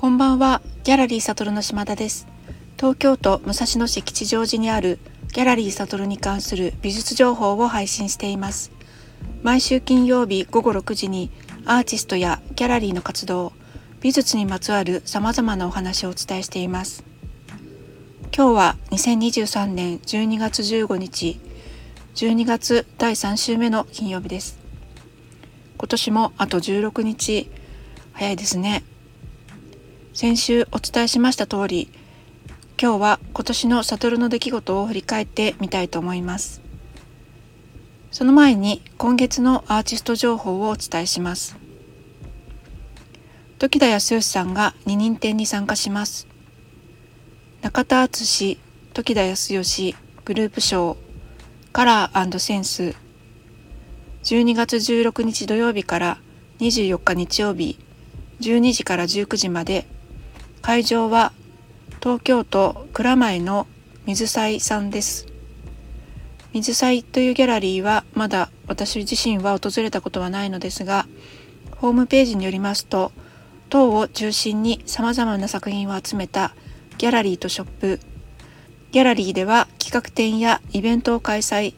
こんばんは、ギャラリーサトルの島田です。東京都武蔵野市吉祥寺にあるギャラリーサトルに関する美術情報を配信しています。毎週金曜日午後6時にアーティストやギャラリーの活動、美術にまつわる様々なお話をお伝えしています。今日は2023年12月15日、12月第3週目の金曜日です。今年もあと16日、早いですね。先週お伝えしました通り今日は今年の悟の出来事を振り返ってみたいと思います。その前に今月のアーティスト情報をお伝えします。時田康義さんが二人展に参加します。中田敦時田康義グループ賞カラーセンス。12月16日土曜日から24日日曜日12時から19時まで会場は東京都蔵前の水彩さんです。水彩というギャラリーはまだ私自身は訪れたことはないのですが、ホームページによりますと、塔を中心に様々な作品を集めたギャラリーとショップ、ギャラリーでは企画展やイベントを開催、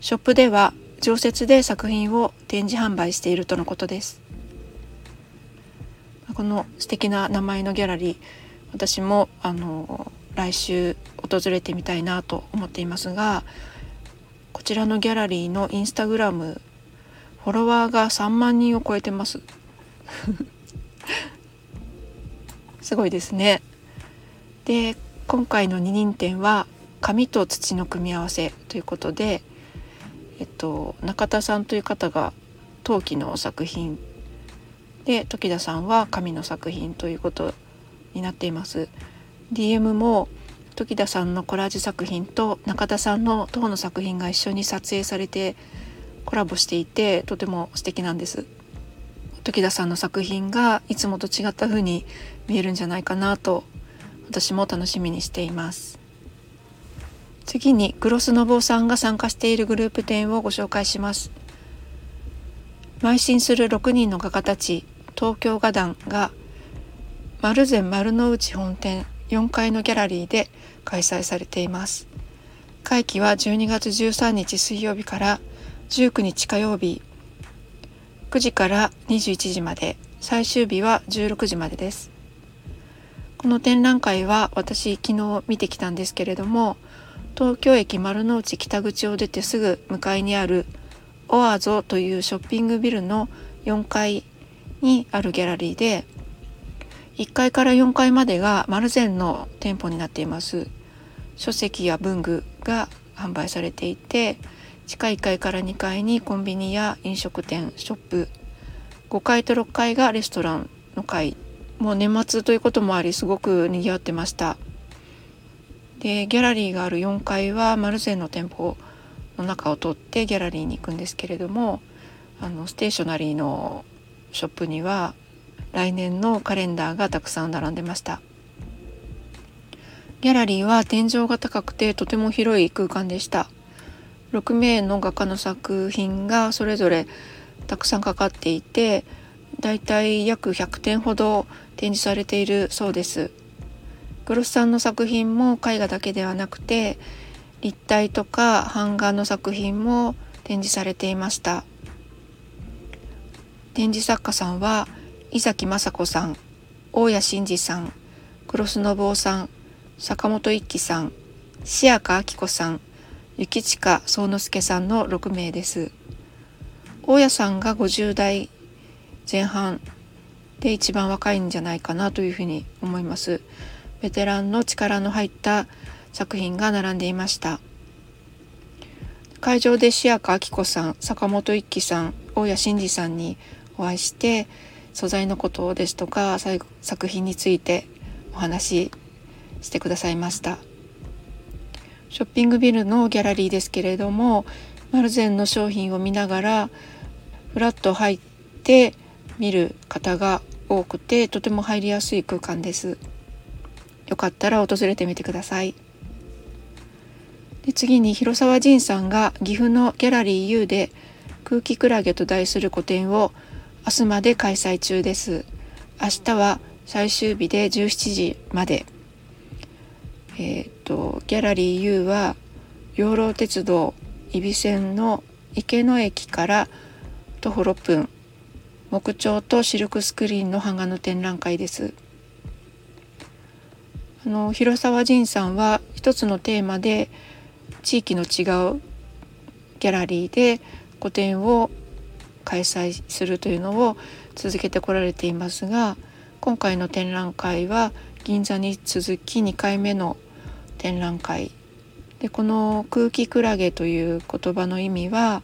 ショップでは常設で作品を展示販売しているとのことです。この素敵な名前のギャラリー私もあの来週訪れてみたいなと思っていますがこちらのギャラリーのインスタグラムフォロワーが3万人を超えてます。すごいですね。で今回の二人展は紙と土の組み合わせということでえっと中田さんという方が陶器の作品で時田さんは紙の作品ということになっています。DM も時田さんのコラージュ作品と中田さんの塔の作品が一緒に撮影されてコラボしていてとても素敵なんです。時田さんの作品がいつもと違った風に見えるんじゃないかなと私も楽しみにしています。次にグロスノボーさんが参加しているグループ展をご紹介します。邁進する6人の画家たち東京画壇が丸善丸の内本店4階のギャラリーで開催されています。会期は12月13日水曜日から19日火曜日9時から21時まで最終日は16時までです。この展覧会は私昨日見てきたんですけれども東京駅丸の内北口を出てすぐ向かいにあるオアゾというショッピングビルの4階にあるギャラリーで1階から4階までが丸善の店舗になっています。書籍や文具が販売されていて地下1階から2階にコンビニや飲食店ショップ5階と6階がレストランの階もう年末ということもありすごく賑わってました。でギャラリーがある4階は丸善の店舗の中を通ってギャラリーに行くんですけれどもあのステーショナリーのショップには来年のカレンダーがたくさん並んでました。ギャラリーは天井が高くてとても広い空間でした。6名の画家の作品がそれぞれたくさんかかっていてだいたい約100点ほど展示されているそうです。グロスさんの作品も絵画だけではなくて立体とか版画の作品も展示されていました。展示作家さんは伊崎雅子さん大谷真二さん黒須信夫さん坂本一樹さん塩香明子さん幸近宗之助さんの6名です。大谷さんが50代前半で一番若いんじゃないかなというふうに思います。ベテランの力の入った作品が並んでいました。会場で塩香明子さん坂本一樹さん大谷真二さんにお会いして素材のことですとか作品についてお話ししてくださいました。ショッピングビルのギャラリーですけれどもマルゼンの商品を見ながらフラッと入って見る方が多くてとても入りやすい空間です。よかったら訪れてみてください。で次に広沢仁さんが岐阜のギャラリー U で空気クラゲと題する個展を明日まで開催中です。明日は最終日で17時まで。えっ、ー、とギャラリー U は養老鉄道揖斐線の池野駅から徒歩6分。木彫とシルクスクリーンの版画の展覧会です。あの広沢仁さんは一つのテーマで地域の違うギャラリーで個展を開催するというのを続けてこられていますが今回の展覧会は銀座に続き2回目の展覧会。でこの「空気クラゲ」という言葉の意味は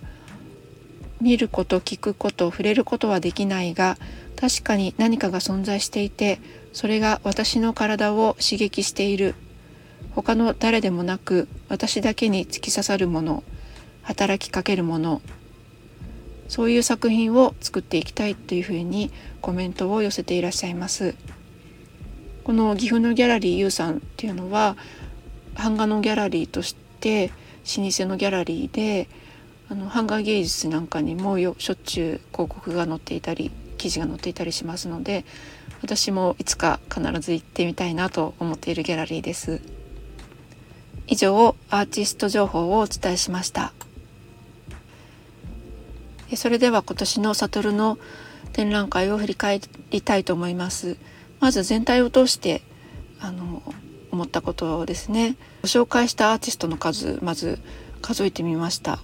見ること聞くこと触れることはできないが確かに何かが存在していてそれが私の体を刺激している。他の誰でもなく私だけに突き刺さるもの働きかけるもの。そういう作品を作っていきたいというふうにコメントを寄せていらっしゃいます。この岐阜のギャラリー YOU さんっていうのは版画のギャラリーとして老舗のギャラリーであの版画芸術なんかにもよしょっちゅう広告が載っていたり記事が載っていたりしますので私もいつか必ず行ってみたいなと思っているギャラリーです。以上アーティスト情報をお伝えしました。それでは今年の悟の展覧会を振り返りたいと思います。まず全体を通してあの思ったことですね。ご紹介したアーティストの数まず数えてみました。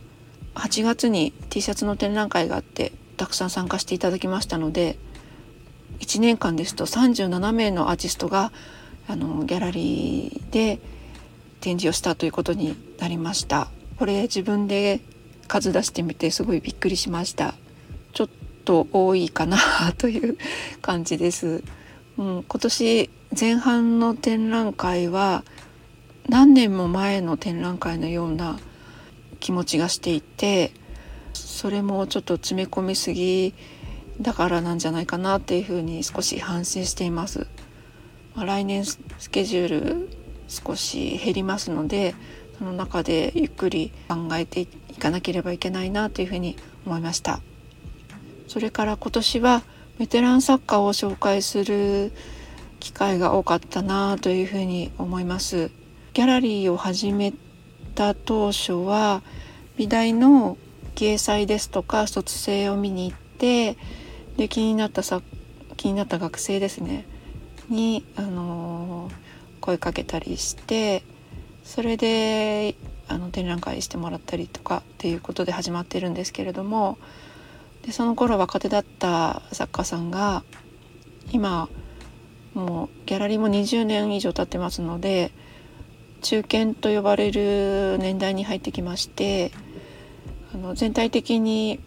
8月に T シャツの展覧会があってたくさん参加していただきましたので1年間ですと37名のアーティストがあのギャラリーで展示をしたということになりました。これ自分で数出してみてすごいびっくりしましたちょっと多いかなという感じです、うん、今年前半の展覧会は何年も前の展覧会のような気持ちがしていてそれもちょっと詰め込みすぎだからなんじゃないかなっていうふうに少し反省しています。まあ、来年スケジュール少し減りますのでその中でゆっくり考えていかなければいけないなというふうに思いました。それから今年はベテラン作家を紹介する機会が多かったなというふうに思います。ギャラリーを始めた当初は美大の掲載ですとか卒生を見に行ってで気になったさ気になった学生ですね。に、あのー、声かけたりしてそれであの展覧会してもらったりとかっていうことで始まってるんですけれどもでその頃若手だった作家さんが今もうギャラリーも20年以上経ってますので中堅と呼ばれる年代に入ってきましてあの全体的に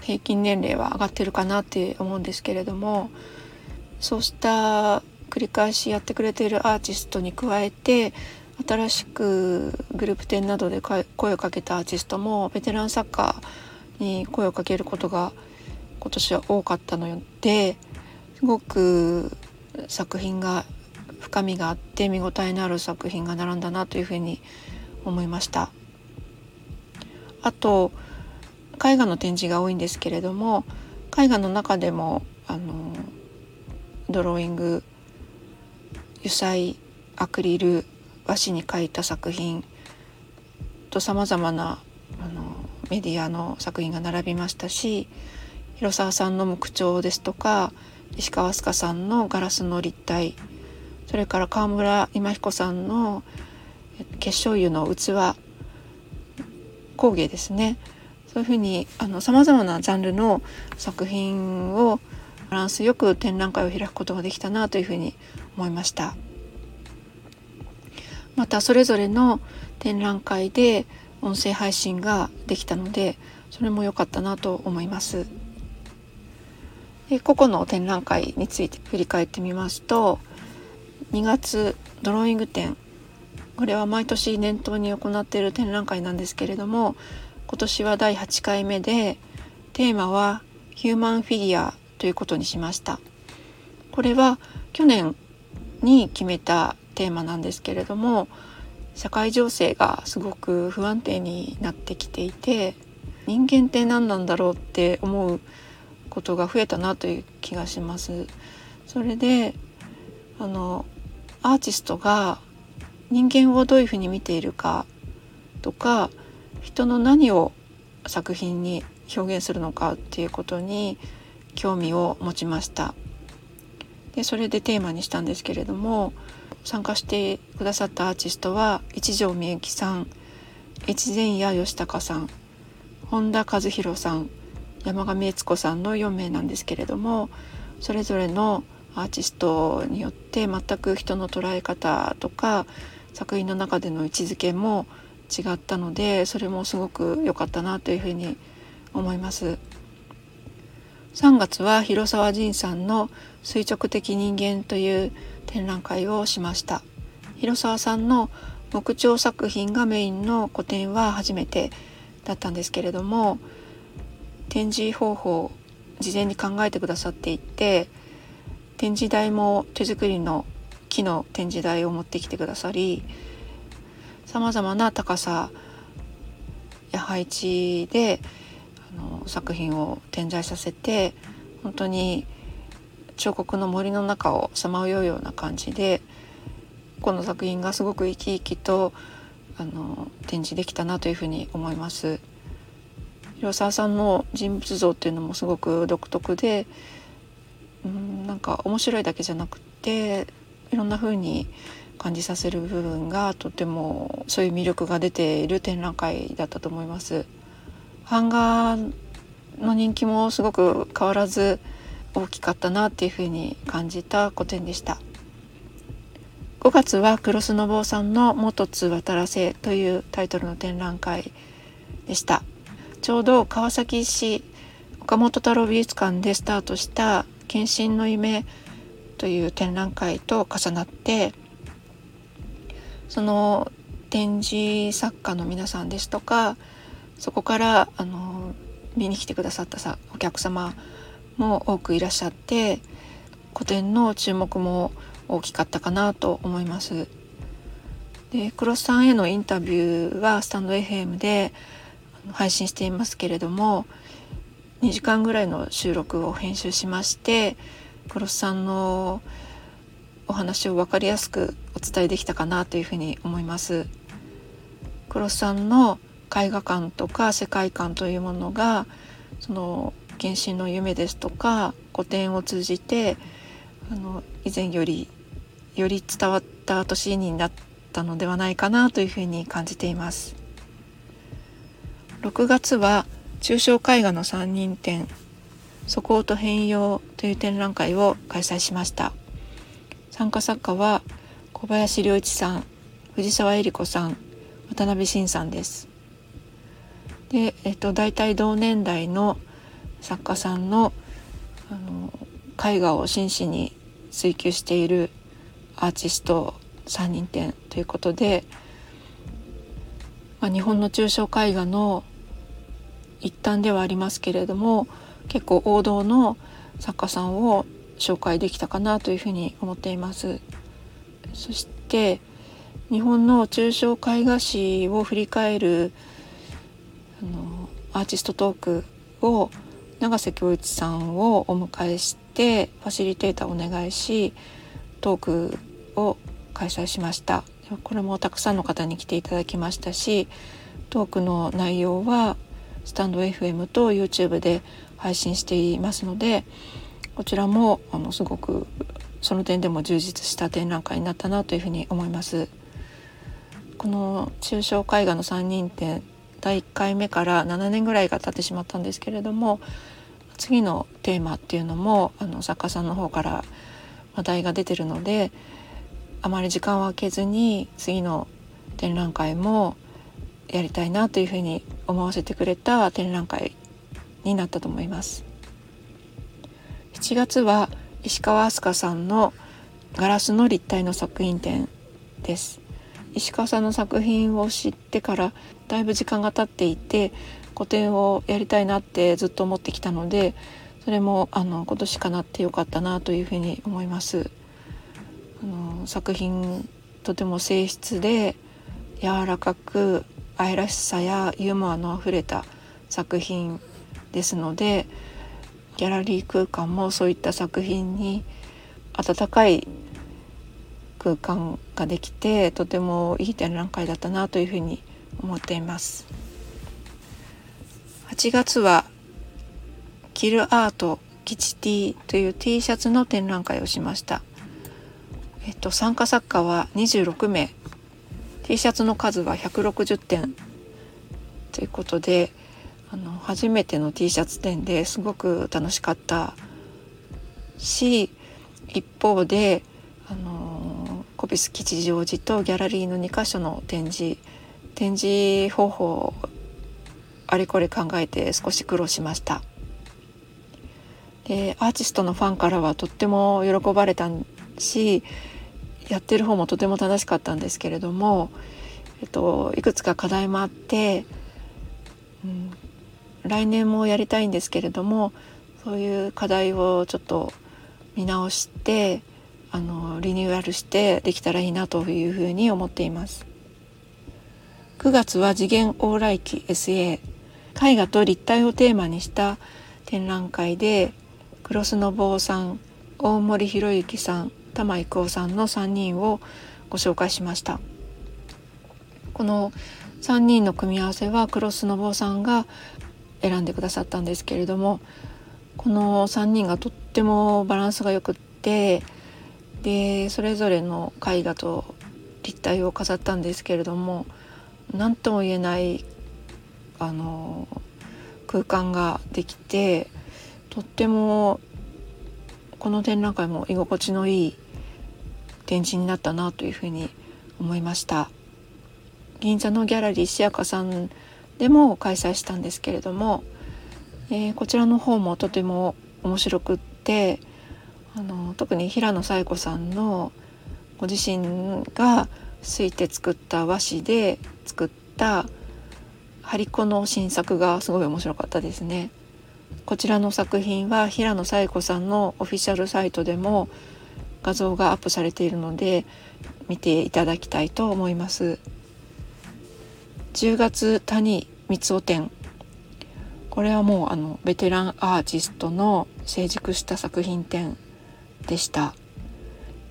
平均年齢は上がってるかなって思うんですけれどもそうした繰り返しやってくれているアーティストに加えて新しくグループ展などで声をかけたアーティストもベテラン作家に声をかけることが今年は多かったのですごく作品が深みがあって見応えのある作品が並んだなというふうに思いました。あと絵画の展示が多いんですけれども絵画の中でもあのドローイング油彩アクリル和紙に描いた作品とさまざまなあのメディアの作品が並びましたし広沢さんの木彫ですとか石川飛鳥さんのガラスの立体それから川村今彦さんの結晶油の器工芸ですね。そういうふうにさまざまなジャンルの作品をバランスよく展覧会を開くことができたなというふうに思いました。またそれぞれの展覧会で音声配信ができたのでそれも良かったなと思います。で個々の展覧会について振り返ってみますと2月ドローイング展。これは毎年念頭に行っている展覧会なんですけれども今年は第8回目でテーマはヒューマンフィギュアということにしました。これは去年に決めたテーマなんですけれども社会情勢がすごく不安定になってきていて人間って何なんだろうって思うことが増えたなという気がします。それであのアーティストが人間をどういうふうに見ているかとか人の何を作品に表現するのかっていうことに興味を持ちましたでそれでテーマにしたんですけれども参加してくださったアーティストは一条みゆきさん越前谷義孝さん本田和弘さん山上悦子さんの4名なんですけれどもそれぞれのアーティストによって全く人の捉え方とか作品の中での位置づけも違ったのでそれもすごく良かったなというふうに思います。3月は広沢仁さんの垂直的人間という展覧会をしました。広沢さんの木彫作品がメインの個展は初めてだったんですけれども展示方法事前に考えてくださっていて展示台も手作りの木の展示台を持ってきてくださりさまざまな高さや配置での作品を点在させて本当に彫刻の森の中をさまようような感じでこの作品がすごく生き生きとあの展示できたなというふうに思います。広沢さんの人物像っていうのもすごく独特でうんなんか面白いだけじゃなくていろんな風に感じさせる部分がとてもそういう魅力が出ている展覧会だったと思います。版画の人気もすごく変わらず大きかったなっていうふうに感じた個展でした。5月はクロスノボーさんの「元津渡らせ」というタイトルの展覧会でした。ちょうど川崎市岡本太郎美術館でスタートした「献身の夢」という展覧会と重なってその展示作家の皆さんですとかそこからあの見に来てくださったさお客様も多くいらっしゃって個展の注目も大きかったかなと思います。でクロスさんへのインタビューはスタンド FM で配信していますけれども2時間ぐらいの収録を編集しましてクロスさんのお話を分かりやすくお伝えできたかなというふうに思います。クロスさんの絵画館とか世界観というものがその献身の夢ですとか古典を通じてあの以前よりより伝わった年になったのではないかなというふうに感じています。6月は抽象絵画の3人展「素行と変容」という展覧会を開催しました参加作家は小林良一さん藤沢恵理子さん渡辺晋さんですで、えっと、大体同年代の作家さんのあの絵画を真摯に追求しているアーティスト3人展ということで、まあ、日本の抽象絵画の一端ではありますけれども結構王道の作家さんを紹介できたかなというふうに思っています。そして日本の抽象絵画史を振り返るアーティストトークを永瀬恭一さんをお迎えしてファシリテーターをお願いしトークを開催しましたこれもたくさんの方に来ていただきましたしトークの内容はスタンド FM と YouTube で配信していますのでこちらもあのすごくその点でも充実した展覧会になったなというふうに思います。この抽象絵画の3人展第1回目から7年ぐらいが経ってしまったんですけれども次のテーマっていうのもあの作家さんの方から話題が出てるのであまり時間を空けずに次の展覧会もやりたいなというふうに思わせてくれた展覧会になったと思います。7月は石川飛鳥さんのガラスの立体の作品展です。石川さんの作品を知ってからだいぶ時間が経っていて個展をやりたいなってずっと思ってきたのでそれもあの今年かなってよかったなというふうに思います。あの作品とても静質で柔らかく愛らしさやユーモアのあふれた作品ですのでギャラリー空間もそういった作品に温かい空間ができてとてもいい展覧会だったなというふうに思っています。8月はキルアートキチティという T シャツの展覧会をしました。えっと参加作家は26名。T シャツの数は160点。ということであの初めての T シャツ展ですごく楽しかったし一方であのコピス吉祥寺とギャラリーの2箇所の展示展示方法あれこれ考えて少し苦労しました。でアーティストのファンからはとっても喜ばれたしやってる方もとても楽しかったんですけれども、えっと、いくつか課題もあって、うん、来年もやりたいんですけれどもそういう課題をちょっと見直してあのリニューアルしてできたらいいなというふうに思っています。9月は次元往来期 SA 絵画と立体をテーマにした展覧会でクスノボーさん大森博之さん玉郁夫さんの3人をご紹介しました。この3人の組み合わせはクロスノボーさんが選んでくださったんですけれどもこの3人がとってもバランスがよくってでそれぞれの絵画と立体を飾ったんですけれども何とも言えないあの空間ができてとってもこの展覧会も居心地のいい展示になったなというふうに思いました。銀座のギャラリーシアカさんでも開催したんですけれども、えー、こちらの方もとても面白くってあの特に平野紗恵子さんのご自身がすいて作った和紙で作った張り子の新作がすごい面白かったですね。こちらの作品は平野紗恵子さんのオフィシャルサイトでも画像がアップされているので見ていただきたいと思います。10月谷光雄展これはもうあのベテランアーティストの成熟した作品展でした。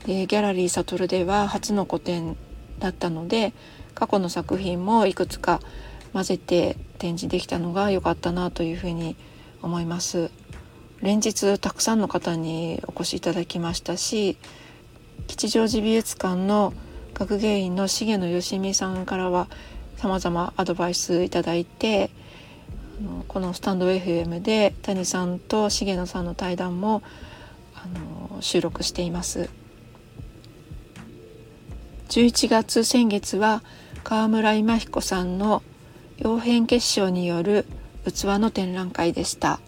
でギャラリー悟では初の個展だったので過去の作品もいくつか混ぜて展示できたのが良かったなというふうに思います。連日たくさんの方にお越しいただきましたし吉祥寺美術館の学芸員の重野よしみさんからは様々アドバイスいただいてこのスタンド FM で谷さんと重野さんの対談もあの収録しています。11月先月は川村今彦さんの傭変結晶による器の展覧会でした。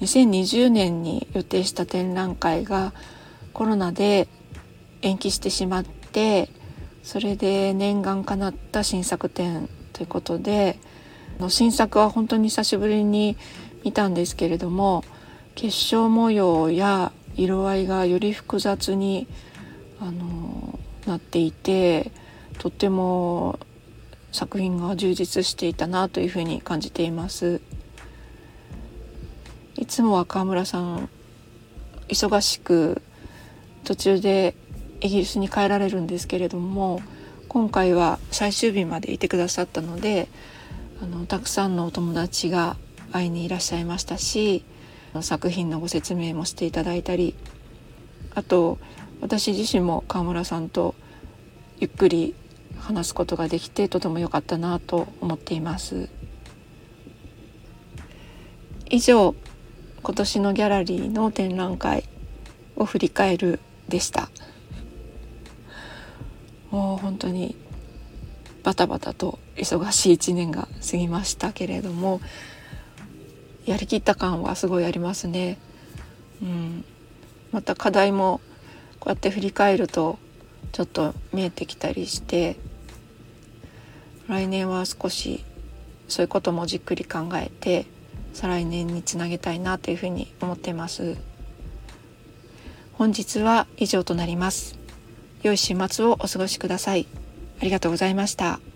2020年に予定した展覧会がコロナで延期してしまってそれで念願かなった新作展ということで新作は本当に久しぶりに見たんですけれども結晶模様や色合いがより複雑にあのなっていてとっても作品が充実していたなというふうに感じています。いつもは川村さん忙しく途中でイギリスに帰られるんですけれども今回は最終日までいてくださったのであのたくさんのお友達が会いにいらっしゃいましたし作品のご説明もしていただいたりあと私自身も川村さんとゆっくり話すことができてとても良かったなと思っています。以上今年のギャラリーの展覧会を振り返るでした。もう本当にバタバタと忙しい一年が過ぎましたけれどもやりきった感はすごいありますね。うん、また課題もこうやって振り返るとちょっと見えてきたりして来年は少しそういうこともじっくり考えて再来年につなげたいなというふうに思っています本日は以上となります良い週末をお過ごしくださいありがとうございました。